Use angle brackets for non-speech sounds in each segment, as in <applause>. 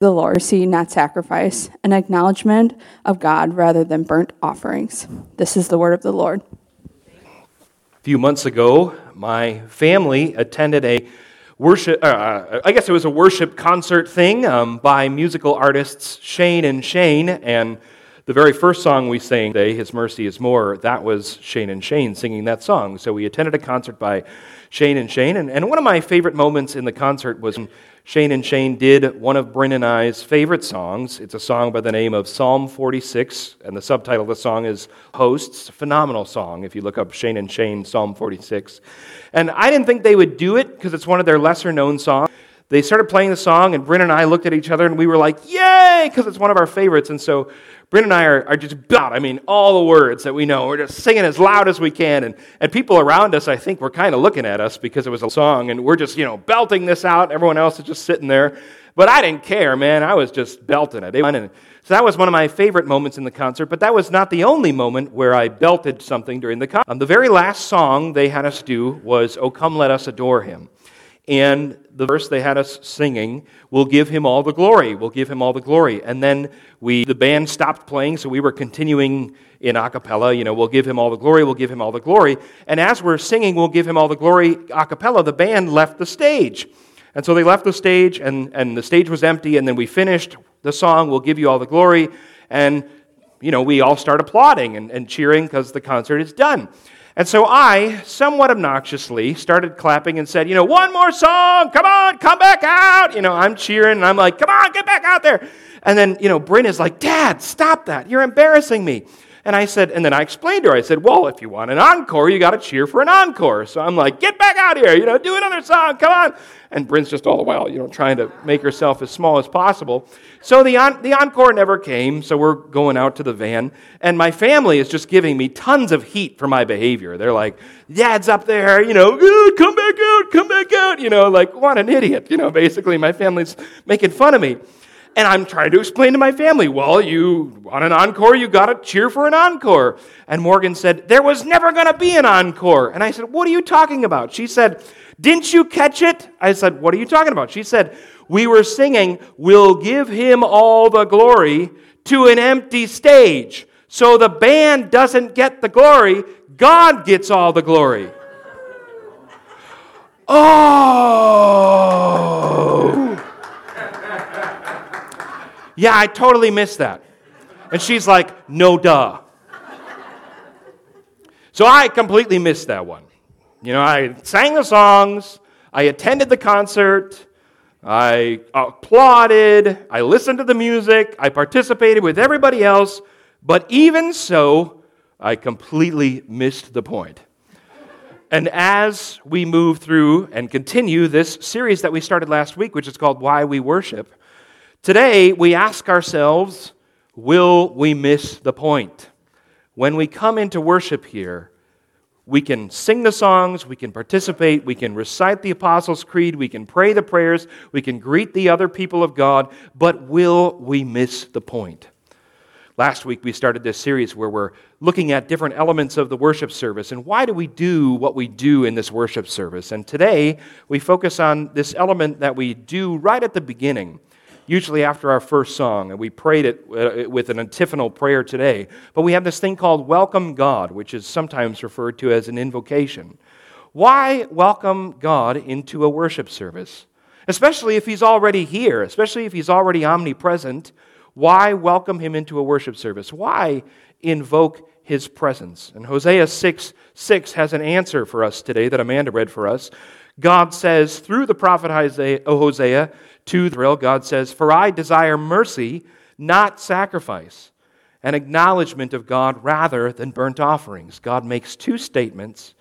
the Lord, see not sacrifice, an acknowledgement of God rather than burnt offerings. This is the word of the Lord. A few months ago, my family attended a worship, uh, uh, I guess it was a worship concert thing um, by musical artists Shane and Shane. And the very first song we sang today, His Mercy is More, that was Shane and Shane singing that song. So we attended a concert by Shane and Shane. And, and one of my favorite moments in the concert was Shane and Shane did one of Bryn and I's favorite songs. It's a song by the name of Psalm 46, and the subtitle of the song is Hosts. Phenomenal song if you look up Shane and Shane, Psalm 46. And I didn't think they would do it because it's one of their lesser known songs. They started playing the song, and Bryn and I looked at each other and we were like, Yay! Because it's one of our favorites. And so Bryn and I are, are just about, I mean, all the words that we know. We're just singing as loud as we can. And, and people around us, I think, were kind of looking at us because it was a song. And we're just, you know, belting this out. Everyone else is just sitting there. But I didn't care, man. I was just belting it. And so that was one of my favorite moments in the concert. But that was not the only moment where I belted something during the concert. Um, the very last song they had us do was, Oh, Come Let Us Adore Him. And the verse they had us singing, we'll give him all the glory. We'll give him all the glory. And then we, the band stopped playing, so we were continuing in a cappella. You know, we'll give him all the glory, we'll give him all the glory. And as we're singing, we'll give him all the glory a cappella, the band left the stage. And so they left the stage, and, and the stage was empty. And then we finished the song, We'll Give You All the Glory. And, you know, we all start applauding and, and cheering because the concert is done. And so I, somewhat obnoxiously, started clapping and said, you know, one more song, come on, come back out. You know, I'm cheering and I'm like, come on, get back out there. And then, you know, Bryn is like, Dad, stop that. You're embarrassing me. And I said, and then I explained to her, I said, well, if you want an encore, you got to cheer for an encore. So I'm like, get back out here, you know, do another song, come on. And Bryn's just all the while, you know, trying to make herself as small as possible. So the, on, the encore never came, so we're going out to the van. And my family is just giving me tons of heat for my behavior. They're like, Dad's up there, you know, come back out, come back out, you know, like, what an idiot, you know, basically. My family's making fun of me. And I'm trying to explain to my family, well, you want an encore, you got to cheer for an encore. And Morgan said, there was never going to be an encore. And I said, what are you talking about? She said, didn't you catch it? I said, what are you talking about? She said, we were singing, we'll give him all the glory to an empty stage. So the band doesn't get the glory, God gets all the glory. Oh! Yeah, I totally missed that. And she's like, No, duh. So I completely missed that one. You know, I sang the songs, I attended the concert, I applauded, I listened to the music, I participated with everybody else, but even so, I completely missed the point. And as we move through and continue this series that we started last week, which is called Why We Worship, Today, we ask ourselves, will we miss the point? When we come into worship here, we can sing the songs, we can participate, we can recite the Apostles' Creed, we can pray the prayers, we can greet the other people of God, but will we miss the point? Last week we started this series where we're looking at different elements of the worship service and why do we do what we do in this worship service. And today we focus on this element that we do right at the beginning usually after our first song, and we prayed it uh, with an antiphonal prayer today. But we have this thing called Welcome God, which is sometimes referred to as an invocation. Why welcome God into a worship service? Especially if He's already here, especially if He's already omnipresent. Why welcome Him into a worship service? Why invoke His presence? And Hosea 6 6 has an answer for us today that Amanda read for us. God says through the prophet Hosea, to Israel, God says, For I desire mercy, not sacrifice, an acknowledgement of God rather than burnt offerings. God makes two statements,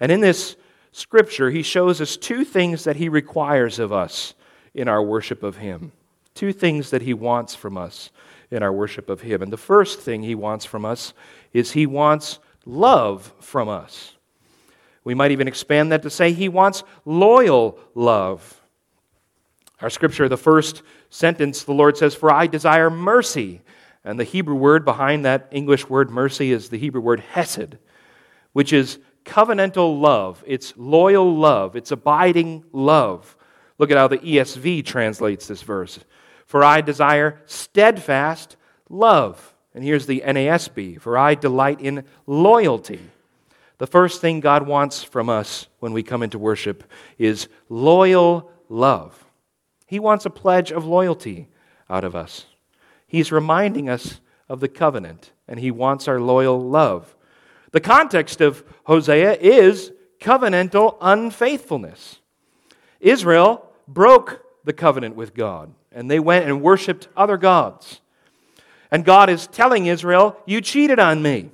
and in this scripture, he shows us two things that he requires of us in our worship of him. Two things that he wants from us in our worship of him. And the first thing he wants from us is he wants love from us. We might even expand that to say he wants loyal love our scripture, the first sentence, the Lord says, For I desire mercy. And the Hebrew word behind that English word mercy is the Hebrew word hesed, which is covenantal love. It's loyal love. It's abiding love. Look at how the ESV translates this verse. For I desire steadfast love. And here's the NASB For I delight in loyalty. The first thing God wants from us when we come into worship is loyal love. He wants a pledge of loyalty out of us. He's reminding us of the covenant, and He wants our loyal love. The context of Hosea is covenantal unfaithfulness. Israel broke the covenant with God, and they went and worshiped other gods. And God is telling Israel, You cheated on me.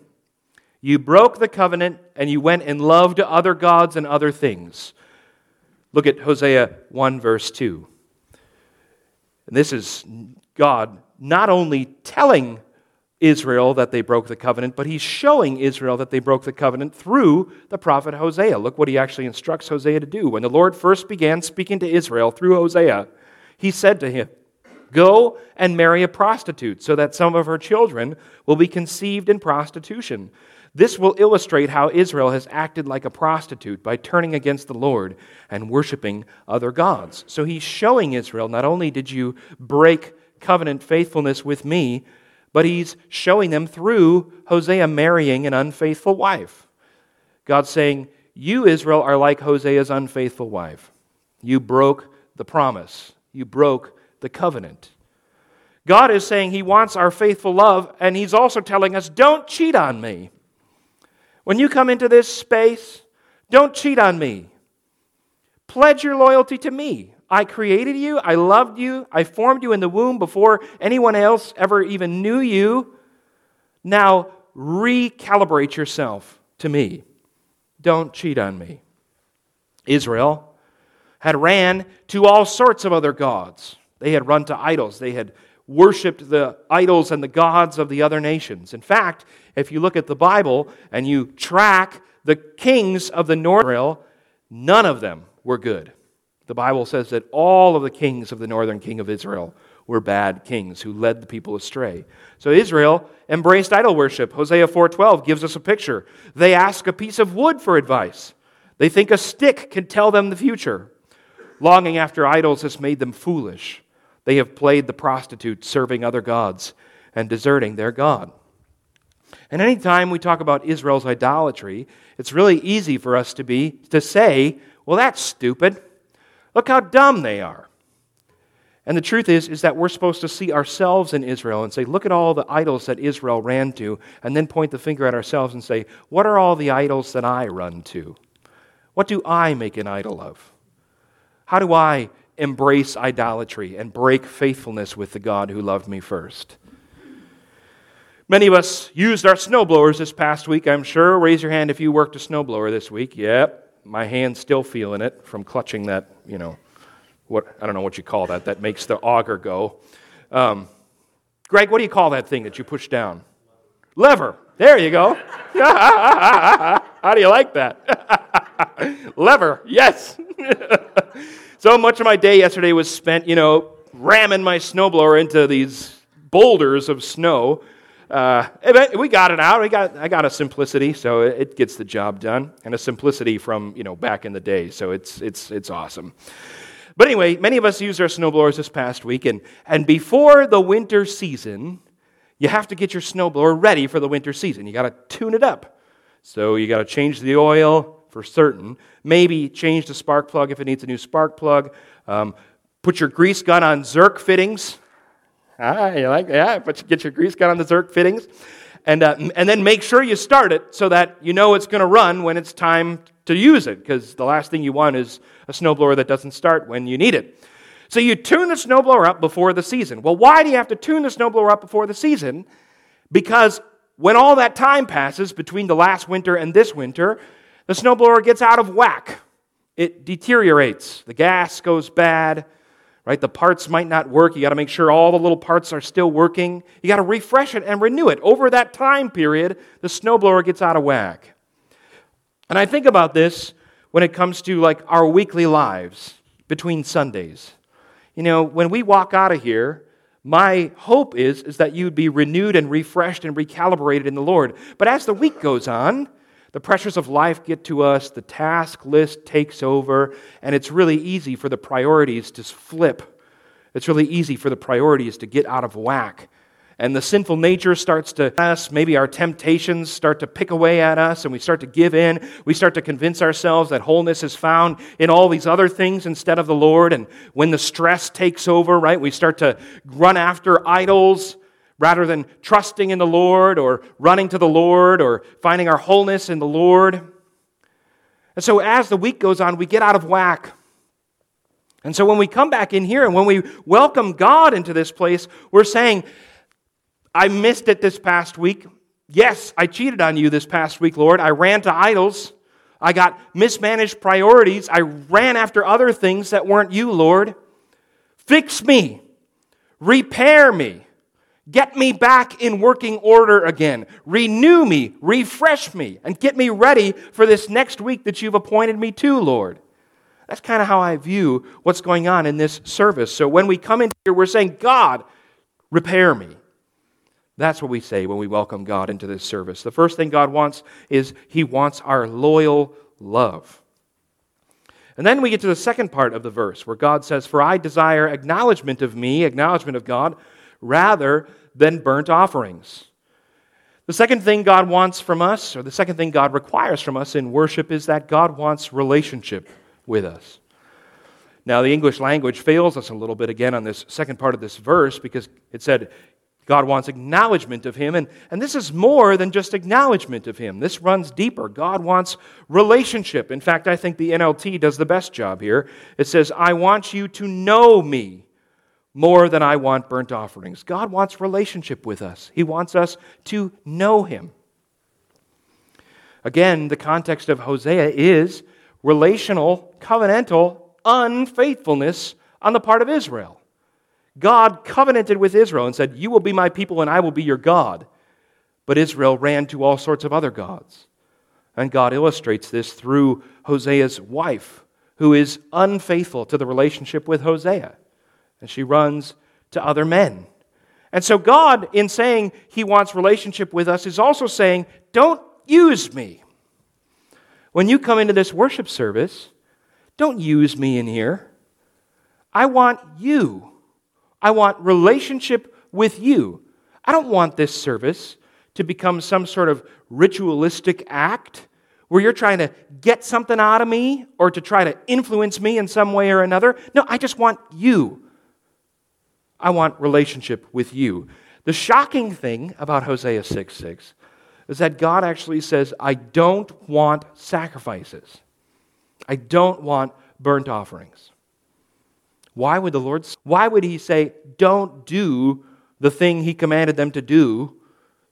You broke the covenant, and you went and loved other gods and other things. Look at Hosea 1, verse 2. And this is God not only telling Israel that they broke the covenant, but he's showing Israel that they broke the covenant through the prophet Hosea. Look what he actually instructs Hosea to do. When the Lord first began speaking to Israel through Hosea, he said to him, Go and marry a prostitute, so that some of her children will be conceived in prostitution. This will illustrate how Israel has acted like a prostitute by turning against the Lord and worshiping other gods. So he's showing Israel not only did you break covenant faithfulness with me, but he's showing them through Hosea marrying an unfaithful wife. God's saying, You, Israel, are like Hosea's unfaithful wife. You broke the promise, you broke the covenant. God is saying He wants our faithful love, and He's also telling us, Don't cheat on me. When you come into this space, don't cheat on me. Pledge your loyalty to me. I created you. I loved you. I formed you in the womb before anyone else ever even knew you. Now recalibrate yourself to me. Don't cheat on me. Israel had ran to all sorts of other gods. They had run to idols. They had worshiped the idols and the gods of the other nations. In fact, if you look at the Bible and you track the kings of the north Israel, none of them were good. The Bible says that all of the kings of the northern king of Israel were bad kings who led the people astray. So Israel embraced idol worship. Hosea 4:12 gives us a picture. They ask a piece of wood for advice. They think a stick can tell them the future. Longing after idols has made them foolish. They have played the prostitute, serving other gods and deserting their God. And anytime we talk about Israel's idolatry, it's really easy for us to be to say, well, that's stupid. Look how dumb they are. And the truth is, is that we're supposed to see ourselves in Israel and say, look at all the idols that Israel ran to, and then point the finger at ourselves and say, what are all the idols that I run to? What do I make an idol of? How do I embrace idolatry and break faithfulness with the God who loved me first? Many of us used our snowblowers this past week, I'm sure. Raise your hand if you worked a snowblower this week. Yep, my hand's still feeling it from clutching that, you know, what I don't know what you call that, that makes the auger go. Um, Greg, what do you call that thing that you push down? Lever. There you go. <laughs> How do you like that? <laughs> Lever. Yes. <laughs> so much of my day yesterday was spent, you know, ramming my snowblower into these boulders of snow uh, we got it out. We got, I got a simplicity, so it gets the job done, and a simplicity from you know back in the day. So it's it's it's awesome. But anyway, many of us used our snowblowers this past week, and, and before the winter season, you have to get your snowblower ready for the winter season. You got to tune it up. So you got to change the oil for certain. Maybe change the spark plug if it needs a new spark plug. Um, put your grease gun on Zerk fittings. Ah, you like yeah, but get your grease gun on the Zerk fittings. And, uh, and then make sure you start it so that you know it's going to run when it's time to use it, because the last thing you want is a snowblower that doesn't start when you need it. So you tune the snowblower up before the season. Well, why do you have to tune the snowblower up before the season? Because when all that time passes between the last winter and this winter, the snowblower gets out of whack. It deteriorates. The gas goes bad right? The parts might not work. You got to make sure all the little parts are still working. You got to refresh it and renew it. Over that time period, the snowblower gets out of whack. And I think about this when it comes to like our weekly lives between Sundays. You know, when we walk out of here, my hope is, is that you'd be renewed and refreshed and recalibrated in the Lord. But as the week goes on, the pressures of life get to us, the task list takes over, and it's really easy for the priorities to flip It's really easy for the priorities to get out of whack. And the sinful nature starts to us, maybe our temptations start to pick away at us, and we start to give in. We start to convince ourselves that wholeness is found in all these other things instead of the Lord. And when the stress takes over, right, we start to run after idols rather than trusting in the Lord or running to the Lord or finding our wholeness in the Lord. And so as the week goes on, we get out of whack. And so when we come back in here and when we welcome God into this place, we're saying, I missed it this past week. Yes, I cheated on you this past week, Lord. I ran to idols. I got mismanaged priorities. I ran after other things that weren't you, Lord. Fix me. Repair me. Get me back in working order again. Renew me, refresh me, and get me ready for this next week that you've appointed me to, Lord. That's kind of how I view what's going on in this service. So when we come in here, we're saying, God, repair me. That's what we say when we welcome God into this service. The first thing God wants is He wants our loyal love. And then we get to the second part of the verse where God says, For I desire acknowledgement of me, acknowledgement of God, rather than burnt offerings. The second thing God wants from us, or the second thing God requires from us in worship, is that God wants relationship with us. Now, the English language fails us a little bit again on this second part of this verse because it said God wants acknowledgement of Him. And, and this is more than just acknowledgement of Him. This runs deeper. God wants relationship. In fact, I think the NLT does the best job here. It says, I want you to know me more than I want burnt offerings. God wants relationship with us, He wants us to know Him. Again, the context of Hosea is relational, covenantal unfaithfulness on the part of Israel. God covenanted with Israel and said, You will be my people and I will be your God. But Israel ran to all sorts of other gods. And God illustrates this through Hosea's wife, who is unfaithful to the relationship with Hosea and she runs to other men. And so, God, in saying He wants relationship with us, is also saying, Don't use me. When you come into this worship service, don't use me in here. I want you. I want relationship with you. I don't want this service to become some sort of ritualistic act where you're trying to get something out of me or to try to influence me in some way or another. No, I just want you. I want relationship with you. The shocking thing about Hosea 6 6 is that God actually says, I don't want sacrifices. I don't want burnt offerings. Why would the Lord why would he say don't do the thing he commanded them to do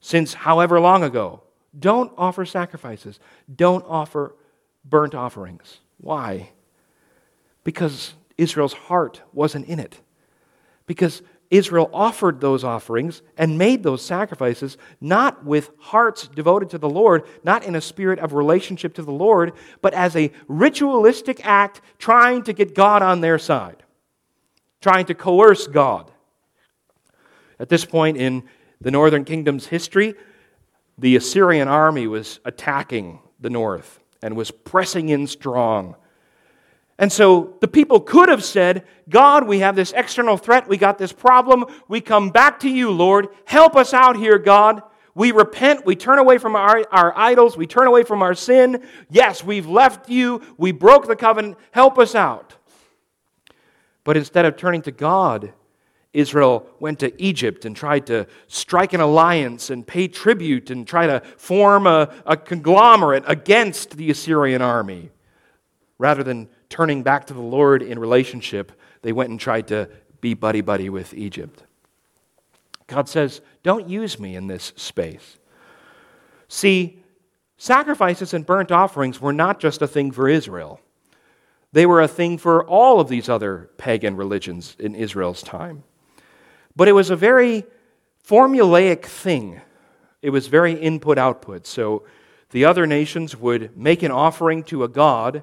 since however long ago? Don't offer sacrifices. Don't offer burnt offerings. Why? Because Israel's heart wasn't in it because Israel offered those offerings and made those sacrifices not with hearts devoted to the Lord, not in a spirit of relationship to the Lord, but as a ritualistic act trying to get God on their side, trying to coerce God. At this point in the northern kingdom's history, the Assyrian army was attacking the north and was pressing in strong. And so the people could have said, God, we have this external threat. We got this problem. We come back to you, Lord. Help us out here, God. We repent. We turn away from our, our idols. We turn away from our sin. Yes, we've left you. We broke the covenant. Help us out. But instead of turning to God, Israel went to Egypt and tried to strike an alliance and pay tribute and try to form a, a conglomerate against the Assyrian army rather than turning back to the Lord in relationship, they went and tried to be buddy buddy with Egypt. God says, Don't use me in this space. See, sacrifices and burnt offerings were not just a thing for Israel, they were a thing for all of these other pagan religions in Israel's time. But it was a very formulaic thing, it was very input output. So the other nations would make an offering to a god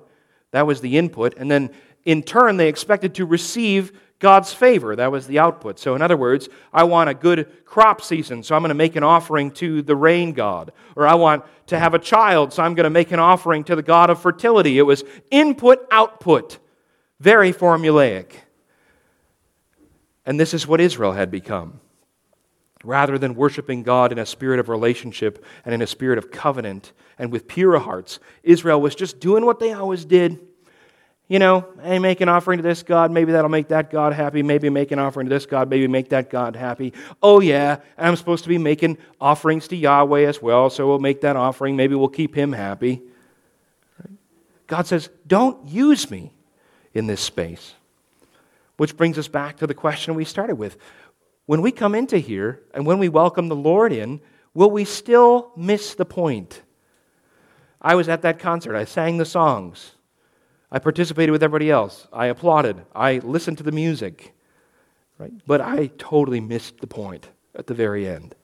that was the input. And then in turn, they expected to receive God's favor. That was the output. So, in other words, I want a good crop season, so I'm going to make an offering to the rain god. Or I want to have a child, so I'm going to make an offering to the god of fertility. It was input, output. Very formulaic. And this is what Israel had become. Rather than worshiping God in a spirit of relationship and in a spirit of covenant and with pure hearts, Israel was just doing what they always did. You know, hey, make an offering to this God, maybe that'll make that God happy. Maybe make an offering to this God, maybe make that God happy. Oh, yeah, I'm supposed to be making offerings to Yahweh as well, so we'll make that offering. Maybe we'll keep him happy. God says, don't use me in this space. Which brings us back to the question we started with. When we come into here and when we welcome the Lord in, will we still miss the point? I was at that concert. I sang the songs. I participated with everybody else. I applauded. I listened to the music. Right? But I totally missed the point at the very end.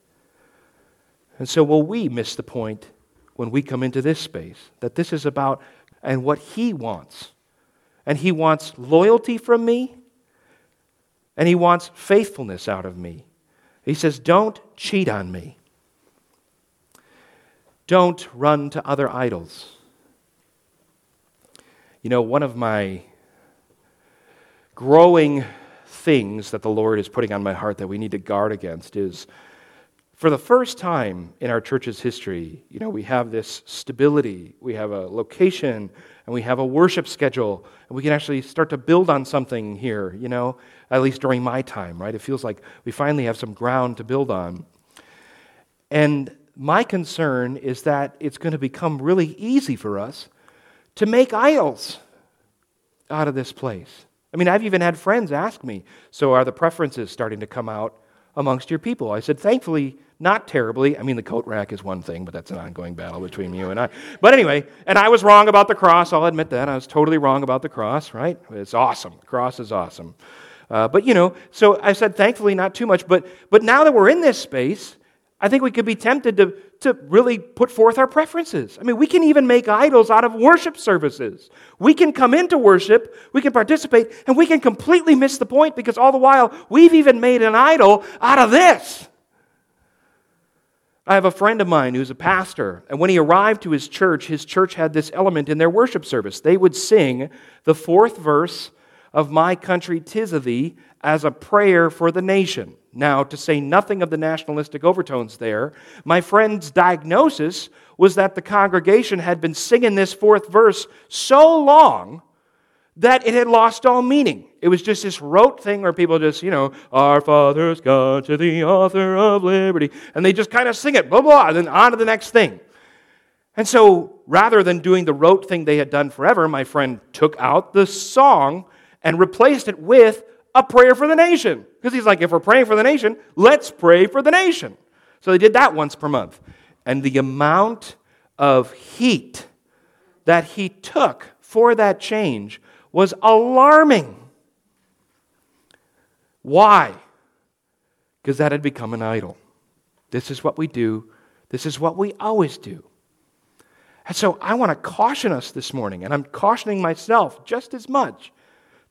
And so, will we miss the point when we come into this space? That this is about and what He wants. And He wants loyalty from me, and He wants faithfulness out of me. He says, Don't cheat on me. Don't run to other idols. You know, one of my growing things that the Lord is putting on my heart that we need to guard against is for the first time in our church's history, you know, we have this stability, we have a location, and we have a worship schedule, and we can actually start to build on something here, you know, at least during my time, right? It feels like we finally have some ground to build on. And my concern is that it's going to become really easy for us to make idols out of this place. I mean, I've even had friends ask me, so are the preferences starting to come out amongst your people? I said, thankfully, not terribly. I mean, the coat rack is one thing, but that's an ongoing battle between you and I. But anyway, and I was wrong about the cross. I'll admit that. I was totally wrong about the cross, right? It's awesome. The cross is awesome. Uh, but, you know, so I said, thankfully, not too much. But, but now that we're in this space, I think we could be tempted to, to really put forth our preferences. I mean, we can even make idols out of worship services. We can come into worship, we can participate, and we can completely miss the point because all the while we've even made an idol out of this. I have a friend of mine who's a pastor, and when he arrived to his church, his church had this element in their worship service. They would sing the fourth verse of My Country Tis of Thee as a prayer for the nation. Now, to say nothing of the nationalistic overtones there, my friend's diagnosis was that the congregation had been singing this fourth verse so long that it had lost all meaning. It was just this rote thing where people just, you know, our Father's God to the author of liberty. And they just kind of sing it, blah, blah, and then on to the next thing. And so rather than doing the rote thing they had done forever, my friend took out the song and replaced it with a prayer for the nation. Because he's like, if we're praying for the nation, let's pray for the nation. So they did that once per month. And the amount of heat that he took for that change was alarming. Why? Because that had become an idol. This is what we do, this is what we always do. And so I want to caution us this morning, and I'm cautioning myself just as much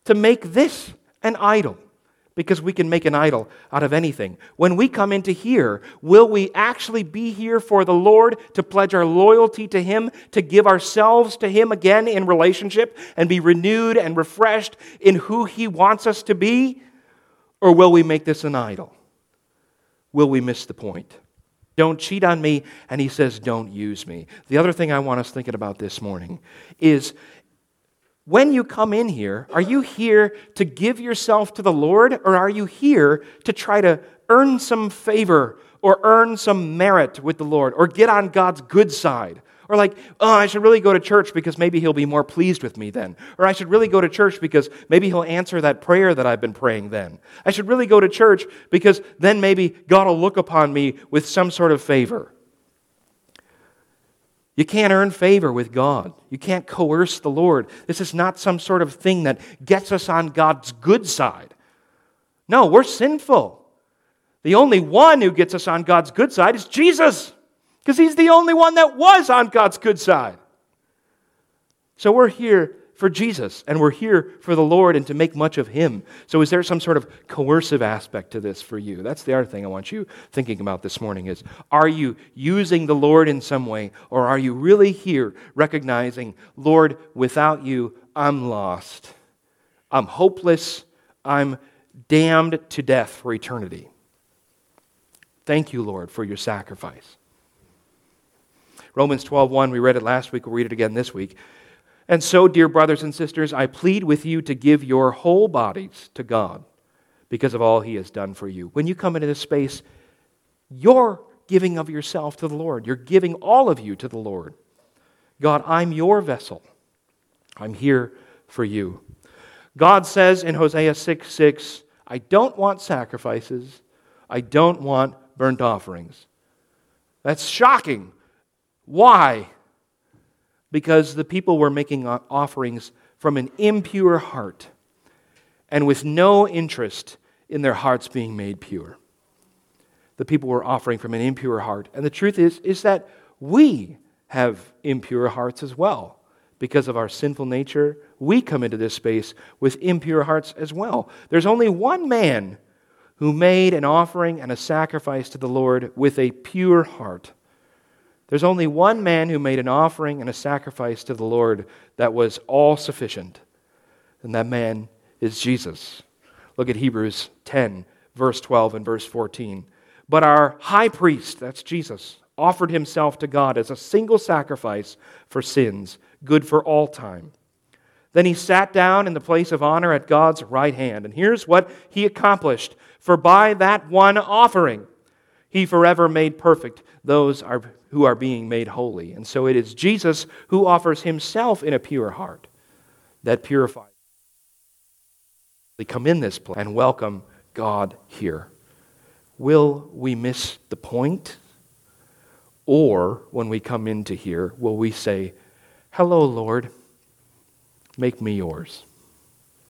to make this an idol because we can make an idol out of anything. When we come into here, will we actually be here for the Lord to pledge our loyalty to Him, to give ourselves to Him again in relationship and be renewed and refreshed in who He wants us to be? Or will we make this an idol? Will we miss the point? Don't cheat on me, and he says, don't use me. The other thing I want us thinking about this morning is when you come in here, are you here to give yourself to the Lord, or are you here to try to earn some favor or earn some merit with the Lord or get on God's good side? Or like, oh, I should really go to church because maybe he'll be more pleased with me then. Or I should really go to church because maybe he'll answer that prayer that I've been praying then. I should really go to church because then maybe God will look upon me with some sort of favor. You can't earn favor with God. You can't coerce the Lord. This is not some sort of thing that gets us on God's good side. No, we're sinful. The only one who gets us on God's good side is Jesus, because he's the only one that was on God's good side. So we're here for Jesus, and we're here for the Lord and to make much of Him. So, is there some sort of coercive aspect to this for you? That's the other thing I want you thinking about this morning is are you using the Lord in some way, or are you really here recognizing, Lord, without you, I'm lost. I'm hopeless. I'm damned to death for eternity. Thank you, Lord, for your sacrifice. Romans 12:1, we read it last week, we'll read it again this week. And so, dear brothers and sisters, I plead with you to give your whole bodies to God because of all he has done for you. When you come into this space, you're giving of yourself to the Lord. You're giving all of you to the Lord. God, I'm your vessel. I'm here for you. God says in Hosea 6 6, I don't want sacrifices. I don't want burnt offerings. That's shocking. Why? Because the people were making offerings from an impure heart and with no interest in their hearts being made pure. The people were offering from an impure heart. And the truth is, is that we have impure hearts as well. Because of our sinful nature, we come into this space with impure hearts as well. There's only one man who made an offering and a sacrifice to the Lord with a pure heart. There's only one man who made an offering and a sacrifice to the Lord that was all sufficient, and that man is Jesus. Look at Hebrews 10, verse 12 and verse 14. But our high priest, that's Jesus, offered himself to God as a single sacrifice for sins, good for all time. Then he sat down in the place of honor at God's right hand. And here's what he accomplished For by that one offering, he forever made perfect those are, who are being made holy. And so it is Jesus who offers himself in a pure heart that purifies. They come in this place and welcome God here. Will we miss the point? Or when we come into here, will we say, Hello, Lord, make me yours?